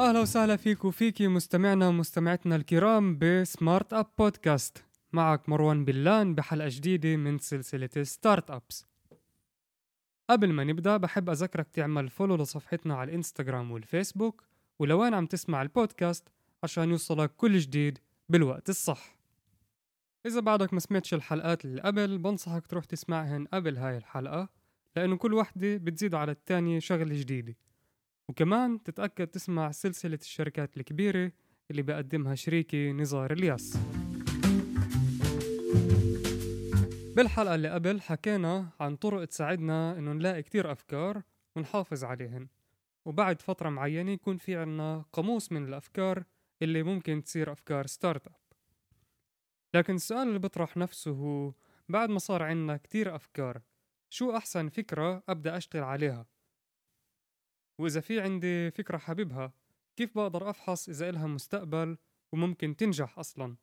أهلا وسهلا فيك وفيكي مستمعنا ومستمعتنا الكرام ب Start Up Podcast معك مروان بلان بحلقة جديدة من سلسلة startups قبل ما نبدأ بحب أذكرك تعمل follow لصفحتنا على الإنستغرام والفيسبوك ولوين عم تسمع البودكاست عشان يوصلك كل جديد بالوقت الصح. إذا بعدك ما سمعتش الحلقات اللي قبل بنصحك تروح تسمعهن قبل هاي الحلقة لأنه كل وحدة بتزيد على التانية شغلة جديدة. وكمان تتأكد تسمع سلسلة الشركات الكبيرة اللي بقدمها شريكي نزار إلياس. بالحلقة اللي قبل حكينا عن طرق تساعدنا إنه نلاقي كتير أفكار ونحافظ عليهن. وبعد فترة معينة يكون في عنا قاموس من الأفكار اللي ممكن تصير أفكار ستارت أب لكن السؤال اللي بيطرح نفسه هو بعد ما صار عنا كتير أفكار شو أحسن فكرة أبدأ أشتغل عليها؟ وإذا في عندي فكرة حاببها كيف بقدر أفحص إذا إلها مستقبل وممكن تنجح أصلا؟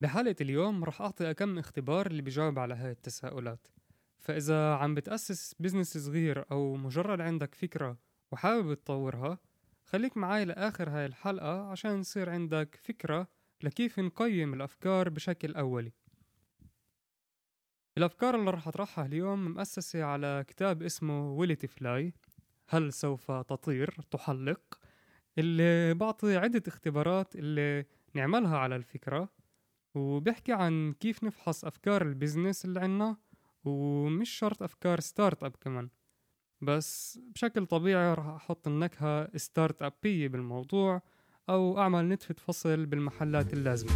بحلقة اليوم رح أعطي كم اختبار اللي بيجاوب على هاي التساؤلات. فإذا عم بتأسس بزنس صغير أو مجرد عندك فكرة وحابب تطورها خليك معاي لآخر هاي الحلقة عشان يصير عندك فكرة لكيف نقيم الأفكار بشكل أولي. الأفكار اللي رح أطرحها اليوم مؤسسة على كتاب اسمه Will It Fly هل سوف تطير؟ تحلق؟ اللي بعطي عدة اختبارات اللي نعملها على الفكرة وبيحكي عن كيف نفحص أفكار ال business اللي عنا ومش شرط أفكار startup كمان. بس بشكل طبيعي راح أحط النكهة startup ية بالموضوع أو أعمل نتفة فصل بالمحلات اللازمة.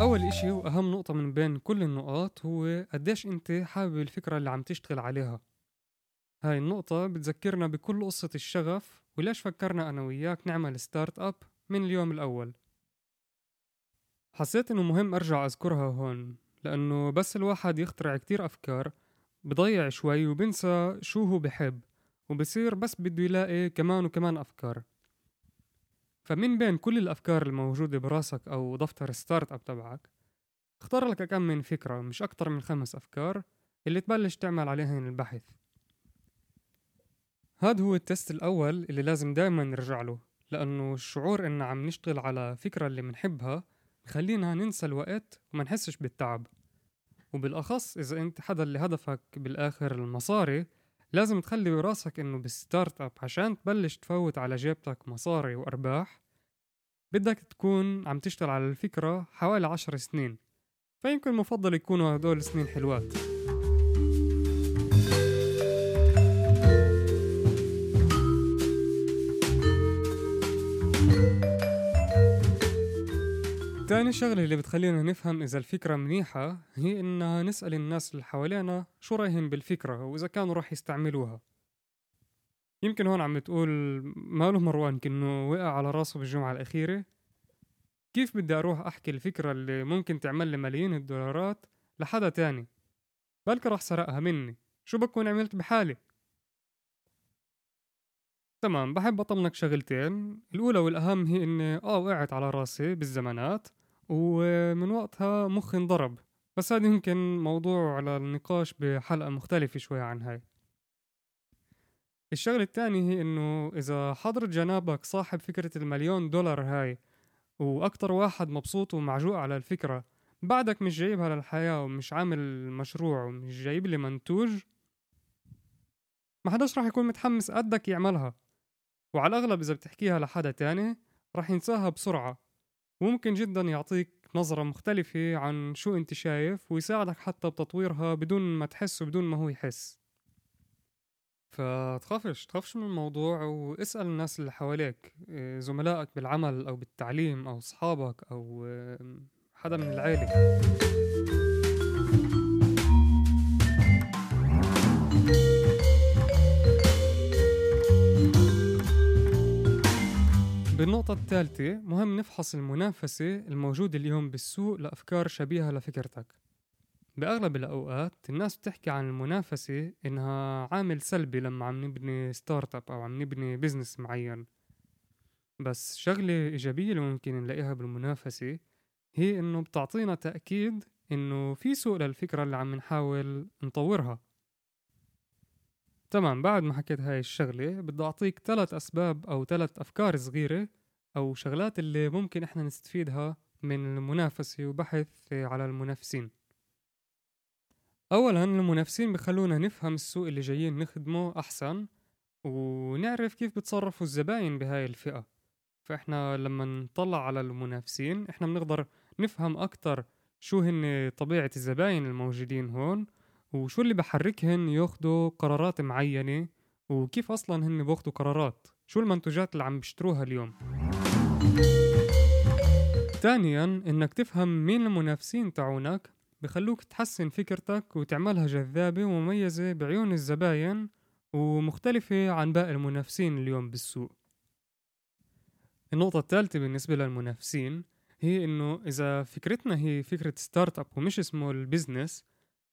أول إشي وأهم نقطة من بين كل النقاط هو قديش أنت حابب الفكرة اللي عم تشتغل عليها. هاي النقطة بتذكرنا بكل قصة الشغف وليش فكرنا أنا وياك نعمل ستارت أب من اليوم الأول. حسيت إنه مهم أرجع أذكرها هون لأنه بس الواحد يخترع كتير أفكار بضيع شوي وبنسى شو هو بحب وبصير بس بده يلاقي كمان وكمان أفكار. فمن بين كل الأفكار الموجودة براسك أو دفتر startup تبعك اختار لك كم من فكرة مش أكتر من خمس أفكار اللي تبلش تعمل عليهن البحث. هاد هو ال test الأول اللي لازم دايما نرجع له لأنه الشعور إن عم نشتغل على فكرة اللي منحبها بخلينا ننسى الوقت وما نحسش بالتعب. وبالأخص إذا أنت حدا اللي هدفك بالآخر المصاري لازم تخلي براسك إنه بال startup عشان تبلش تفوت على جيبتك مصاري وأرباح. بدك تكون عم تشتغل على الفكرة حوالي عشر سنين فيمكن مفضل يكونوا هدول سنين حلوات. تاني شغلة اللي بتخلينا نفهم إذا الفكرة منيحة هي إنها نسأل الناس اللي حوالينا شو رأيهم بالفكرة وإذا كانوا راح يستعملوها. يمكن هون عم تقول ماله مروان كأنه وقع على راسه بالجمعة الأخيرة. كيف بدي أروح أحكي الفكرة اللي ممكن تعمل لي ملايين الدولارات لحدا تاني؟ بلكي راح سرقها مني. شو بكون عملت بحالي؟ تمام بحب أطمنك شغلتين. الأولى والأهم هي إني آه وقعت على راسي بالزمانات. ومن وقتها مخي انضرب. بس هذا يمكن موضوع على النقاش بحلقة مختلفة شوي عن هاي. الشغلة الثانية هي إنه إذا حضرت جنابك صاحب فكرة المليون دولار هاي وأكتر واحد مبسوط ومعجوق على الفكرة بعدك مش جايبها للحياة ومش عامل مشروع ومش جايب لي منتوج؟ ما حداش راح يكون متحمس قدك يعملها. وعلى الأغلب إذا بتحكيها لحدا تاني راح ينساها بسرعة. وممكن جدا يعطيك نظرة مختلفة عن شو أنت شايف ويساعدك حتى بتطويرها بدون ما تحس وبدون ما هو يحس. فتخافش تخافش من الموضوع واسأل الناس اللي حواليك إيه، زملائك بالعمل أو بالتعليم أو أصحابك أو حدا من العيلة بالنقطة الثالثة مهم نفحص المنافسة الموجودة اليوم بالسوق لأفكار شبيهة لفكرتك. بأغلب الأوقات الناس بتحكي عن المنافسة إنها عامل سلبي لما عم نبني startup أو عم نبني business معين. بس شغلة إيجابية اللي ممكن نلاقيها بالمنافسة هي إنه بتعطينا تأكيد إنه في سوق للفكرة اللي عم نحاول نطورها. تمام بعد ما حكيت هاي الشغلة بدي أعطيك ثلاث أسباب أو ثلاث أفكار صغيرة أو شغلات اللي ممكن إحنا نستفيدها من المنافسة وبحث على المنافسين. أولا المنافسين بخلونا نفهم السوق اللي جايين نخدمه أحسن ونعرف كيف بتصرفوا الزباين بهاي الفئة. فإحنا لما نطلع على المنافسين إحنا بنقدر نفهم أكتر شو هن طبيعة الزباين الموجودين هون وشو اللي بحركهن ياخدوا قرارات معينة؟ وكيف أصلا هن بياخدوا قرارات؟ شو المنتوجات اللي عم بيشتروها اليوم؟ ثانيا إنك تفهم مين المنافسين تاعونك بخلوك تحسن فكرتك وتعملها جذابة ومميزة بعيون الزباين ومختلفة عن باقي المنافسين اليوم بالسوق. النقطة الثالثة بالنسبة للمنافسين هي إنه إذا فكرتنا هي فكرة startup ومش اسمه ال business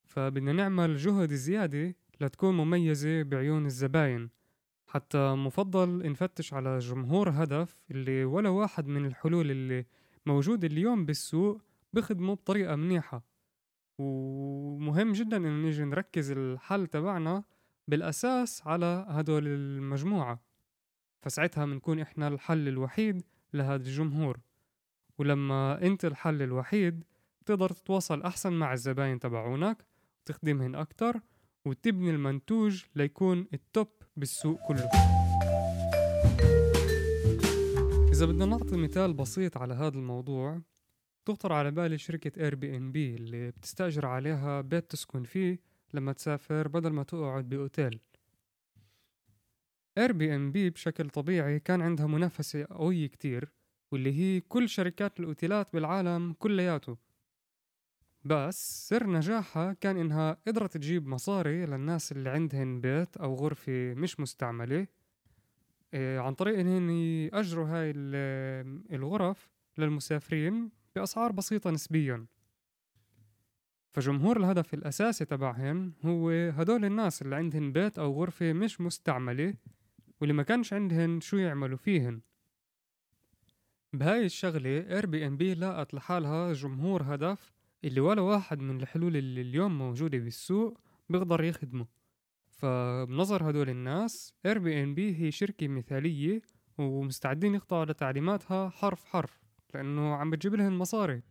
فبدنا نعمل جهد زيادة لتكون مميزة بعيون الزباين. حتى مفضل نفتش على جمهور هدف اللي ولا واحد من الحلول اللي موجود اليوم بالسوق بخدمه بطريقة منيحة. ومهم جدا إنه نيجي نركز الحل تبعنا بالأساس على هدول المجموعة. فساعتها بنكون إحنا الحل الوحيد لهذا الجمهور. ولما أنت الحل الوحيد بتقدر تتواصل أحسن مع الزباين تبعونك وتخدمهن أكتر وتبني المنتوج ليكون ال top بالسوق كله. إذا بدنا نعطي مثال بسيط على هذا الموضوع تخطر على بالي شركة Airbnb اللي بتستأجر عليها بيت تسكن فيه لما تسافر بدل ما تقعد بأوتيل. Airbnb بشكل طبيعي كان عندها منافسة قوية كتير واللي هي كل شركات الأوتيلات بالعالم كلياته. بس سر نجاحها كان إنها قدرت تجيب مصاري للناس اللي عندهن بيت أو غرفة مش مستعملة. إيه، عن طريق إنهن يأجروا هاي الغرف للمسافرين بأسعار بسيطة نسبيا. فجمهور الهدف الأساسي تبعهن هو هدول الناس اللي عندهن بيت أو غرفة مش مستعملة واللي ما كانش عندهن شو يعملوا فيهن. بهاي الشغلة Airbnb لاقت لحالها جمهور هدف اللي ولا واحد من الحلول اللي اليوم موجودة بالسوق بيقدر يخدمه. فبنظر هدول الناس Airbnb هي شركة مثالية ومستعدين يخضعوا لتعليماتها حرف حرف لأنه عم بتجيب لهم مصاري.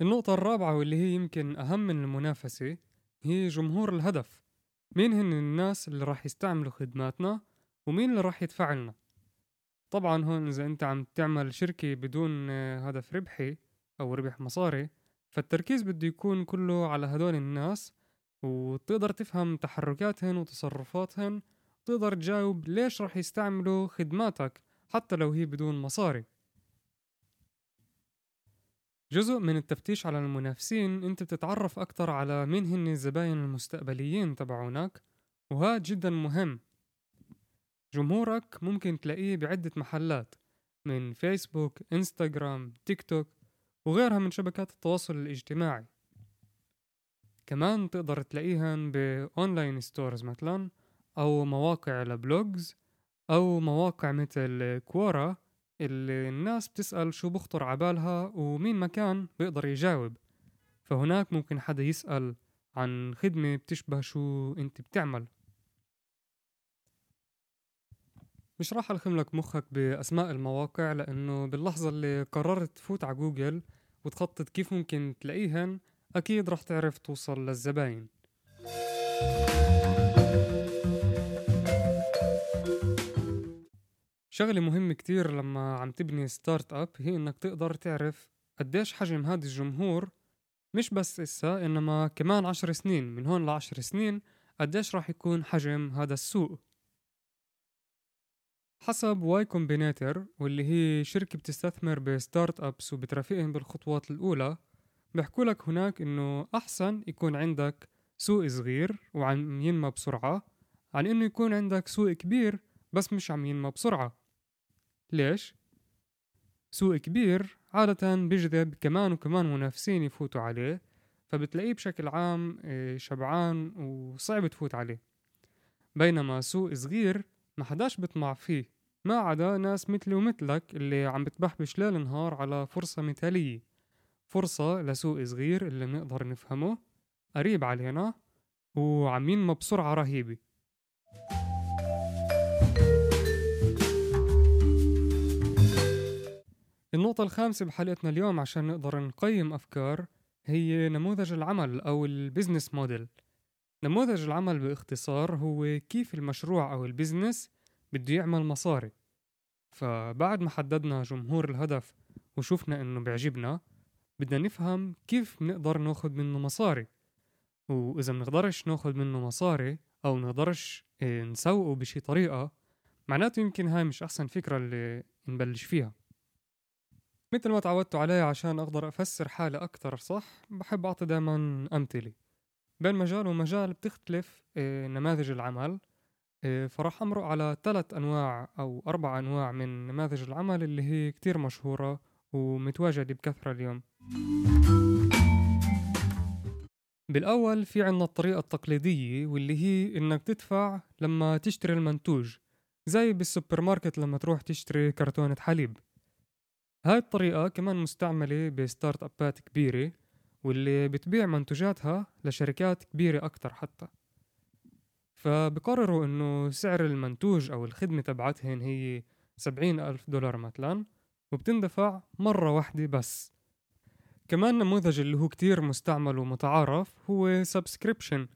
النقطة الرابعة واللي هي يمكن أهم من المنافسة هي جمهور الهدف. مين هن الناس اللي راح يستعملوا خدماتنا ومين اللي راح يدفع لنا؟ طبعا هون إذا أنت عم تعمل شركة بدون هدف ربحي أو ربح مصاري فالتركيز بده يكون كله على هدول الناس وتقدر تفهم تحركاتهن وتصرفاتهن تقدر تجاوب ليش رح يستعملوا خدماتك حتى لو هي بدون مصاري. جزء من التفتيش على المنافسين أنت بتتعرف أكتر على مين هن الزباين المستقبليين تبعونك وهذا جدا مهم. جمهورك ممكن تلاقيه بعدة محلات من فيسبوك إنستغرام تيك توك وغيرها من شبكات التواصل الاجتماعي. كمان تقدر تلاقيهن ب online stores مثلا أو مواقع ل blogs أو مواقع مثل Quora اللي الناس بتسأل شو بخطر عبالها ومين مكان بيقدر يجاوب. فهناك ممكن حدا يسأل عن خدمة بتشبه شو أنت بتعمل. مش راح ألخم لك مخك بأسماء المواقع لأنه باللحظة اللي قررت تفوت على جوجل وتخطط كيف ممكن تلاقيهن أكيد راح تعرف توصل للزباين. شغلة مهمة كتير لما عم تبني startup هي إنك تقدر تعرف قديش حجم هذا الجمهور مش بس إسا إنما كمان عشر سنين. من هون لعشر سنين قديش راح يكون حجم هذا السوق؟ حسب Y Combinator واللي هي شركة بتستثمر ب startups وبترافقهم بالخطوات الأولى بيحكوا لك هناك إنه أحسن يكون عندك سوق صغير وعم ينمى بسرعة عن إنه يكون عندك سوق كبير بس مش عم ينمى بسرعة. ليش؟ سوق كبير عادة بيجذب كمان وكمان منافسين يفوتوا عليه فبتلاقيه بشكل عام آه، شبعان وصعب تفوت عليه. بينما سوق صغير ما حداش بيطمع فيه. ما عدا ناس مثلي ومثلك اللي عم بتبحبش ليل نهار على فرصة مثالية. فرصة لسوق صغير اللي بنقدر نفهمه قريب علينا وعم ينمى بسرعة رهيبة. النقطة الخامسة بحلقتنا اليوم عشان نقدر نقيم أفكار هي نموذج العمل أو ال business model نموذج العمل باختصار هو كيف المشروع أو ال business بده يعمل مصاري. فبعد ما حددنا جمهور الهدف وشوفنا إنه بيعجبنا بدنا نفهم كيف بنقدر ناخد منه مصاري. وإذا منقدرش ناخد منه مصاري أو منقدرش إيه، نسوقه بشي طريقة معناته يمكن هاي مش أحسن فكرة اللي نبلش فيها. مثل ما تعودتوا علي عشان أقدر أفسر حالي أكتر صح؟ بحب أعطي دايما أمثلة. بين مجال ومجال بتختلف إيه، نماذج العمل فراح أمرق على ثلاث أنواع أو أربع أنواع من نماذج العمل اللي هي كتير مشهورة ومتواجدة بكثرة اليوم. بالأول في عنا الطريقة التقليدية واللي هي إنك تدفع لما تشتري المنتوج زي بالسوبر ماركت لما تروح تشتري كرتونة حليب. هاي الطريقة كمان مستعملة ب startup ات كبيرة واللي بتبيع منتوجاتها لشركات كبيرة أكتر حتى. فبقرروا إنه سعر المنتوج أو الخدمة تبعتهن هي سبعين ألف دولار مثلا وبتندفع مرة واحدة بس. كمان نموذج اللي هو كتير مستعمل ومتعارف هو subscription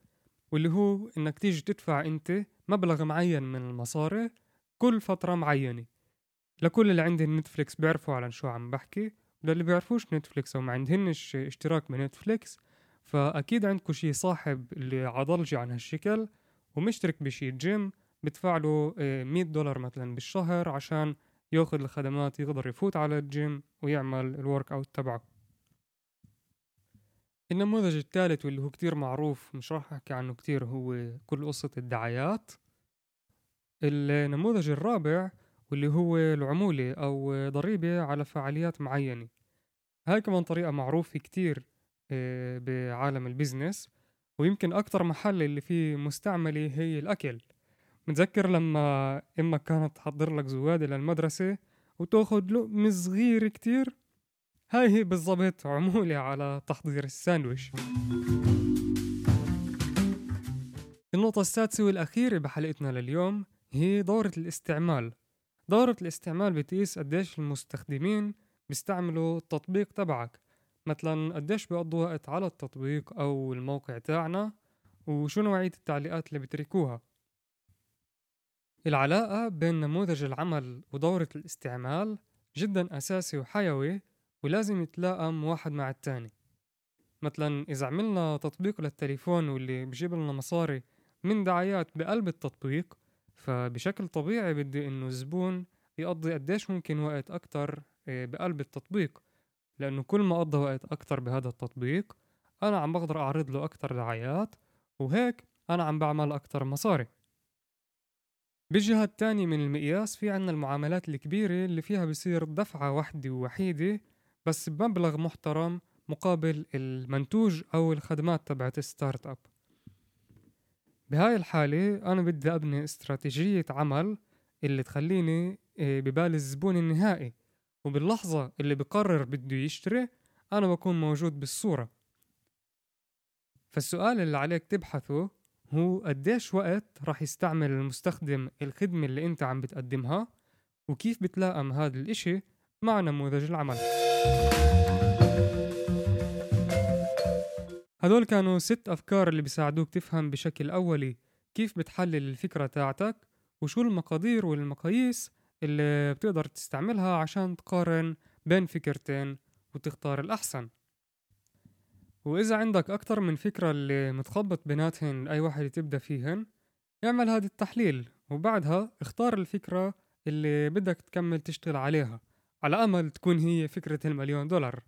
واللي هو إنك تيجي تدفع أنت مبلغ معين من المصاري كل فترة معينة. لكل اللي عندهم نتفليكس بيعرفوا على شو عم بحكي وللي بيعرفوش نتفليكس أو ما عندهنش اشتراك بنتفليكس فأكيد عندكم شي صاحب اللي عضلجي عن هالشكل ومشترك بشي جيم بدفع له 100 دولار مثلا بالشهر عشان ياخذ الخدمات يقدر يفوت على الجيم ويعمل ال workout تبعه. النموذج الثالث واللي هو كتير معروف مش راح أحكي عنه كتير هو كل قصة الدعايات. النموذج الرابع واللي هو العمولة أو ضريبة على فعاليات معينة. هاي كمان طريقة معروفة كتير آه، بعالم البزنس. ويمكن أكتر محل اللي فيه مستعملة هي الأكل. متذكر لما إمك كانت تحضر لك زوادة للمدرسة وتاخد لقمة صغير كتير؟ هاي هي بالضبط عمولة على تحضير الساندويش. النقطة السادسة والأخيرة بحلقتنا لليوم هي دورة الاستعمال. دورة الاستعمال بتقيس قديش المستخدمين بيستعملوا التطبيق تبعك. مثلا قديش بيقضوا وقت على التطبيق أو الموقع تاعنا وشو نوعية التعليقات اللي بتركوها العلاقة بين نموذج العمل ودورة الاستعمال جدا أساسي وحيوي ولازم يتلائم واحد مع التاني. مثلا إذا عملنا تطبيق للتليفون واللي بجيب لنا مصاري من دعايات بقلب التطبيق فبشكل طبيعي بدي إنه الزبون يقضي قديش ممكن وقت أكتر آه، بقلب التطبيق. لأنه كل ما قضى وقت أكتر بهذا التطبيق أنا عم بقدر أعرض له أكتر دعايات وهيك أنا عم بعمل أكتر مصاري. بالجهة التانية من المقياس في عنا المعاملات الكبيرة اللي فيها بصير دفعة وحدة ووحيدة بس بمبلغ محترم مقابل المنتوج أو الخدمات تبعت ستارت أب. بهاي الحالة أنا بدي أبني استراتيجية عمل اللي تخليني آه، ببال الزبون النهائي. وباللحظة اللي بقرر بده يشتري أنا بكون موجود بالصورة. فالسؤال اللي عليك تبحثه هو قديش وقت راح يستعمل المستخدم الخدمة اللي أنت عم بتقدمها وكيف بتلائم هذا الإشي مع نموذج العمل. هدول كانوا ست أفكار اللي بيساعدوك تفهم بشكل أولي كيف بتحلل الفكرة تاعتك وشو المقادير والمقاييس اللي بتقدر تستعملها عشان تقارن بين فكرتين وتختار الأحسن. وإذا عندك أكتر من فكرة اللي متخبط بيناتهن أي واحد تبدأ فيهن اعمل هذا التحليل وبعدها اختار الفكرة اللي بدك تكمل تشتغل عليها على أمل تكون هي فكرة المليون دولار.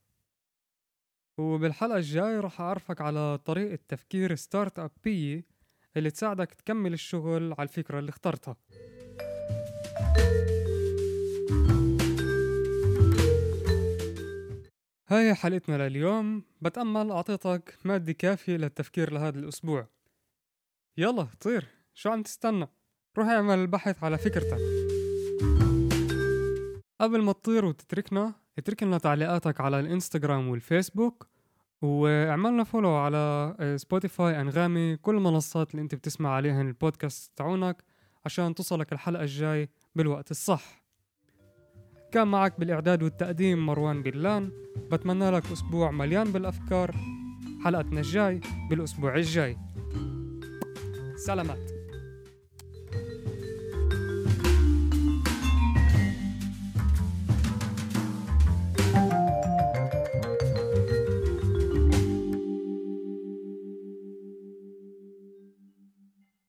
وبالحلقة الجاي رح أعرفك على طريقة تفكير ستارت أبية اللي تساعدك تكمل الشغل على الفكرة اللي اخترتها. هاي حلقتنا لليوم بتأمل أعطيتك مادة كافية للتفكير لهذا الأسبوع. يلا طير شو عم تستنى؟ روح اعمل بحث على فكرتك. قبل ما تطير وتتركنا اترك لنا تعليقاتك على الإنستغرام والفيسبوك واعملنا follow على Spotify أنغامي كل المنصات اللي أنت بتسمع عليهن البودكاست تاعونك عشان توصلك الحلقة الجاي بالوقت الصح. كان معك بالإعداد والتقديم مروان بلان بتمنى لك أسبوع مليان بالأفكار. حلقتنا الجاي بالأسبوع الجاي. سلامات.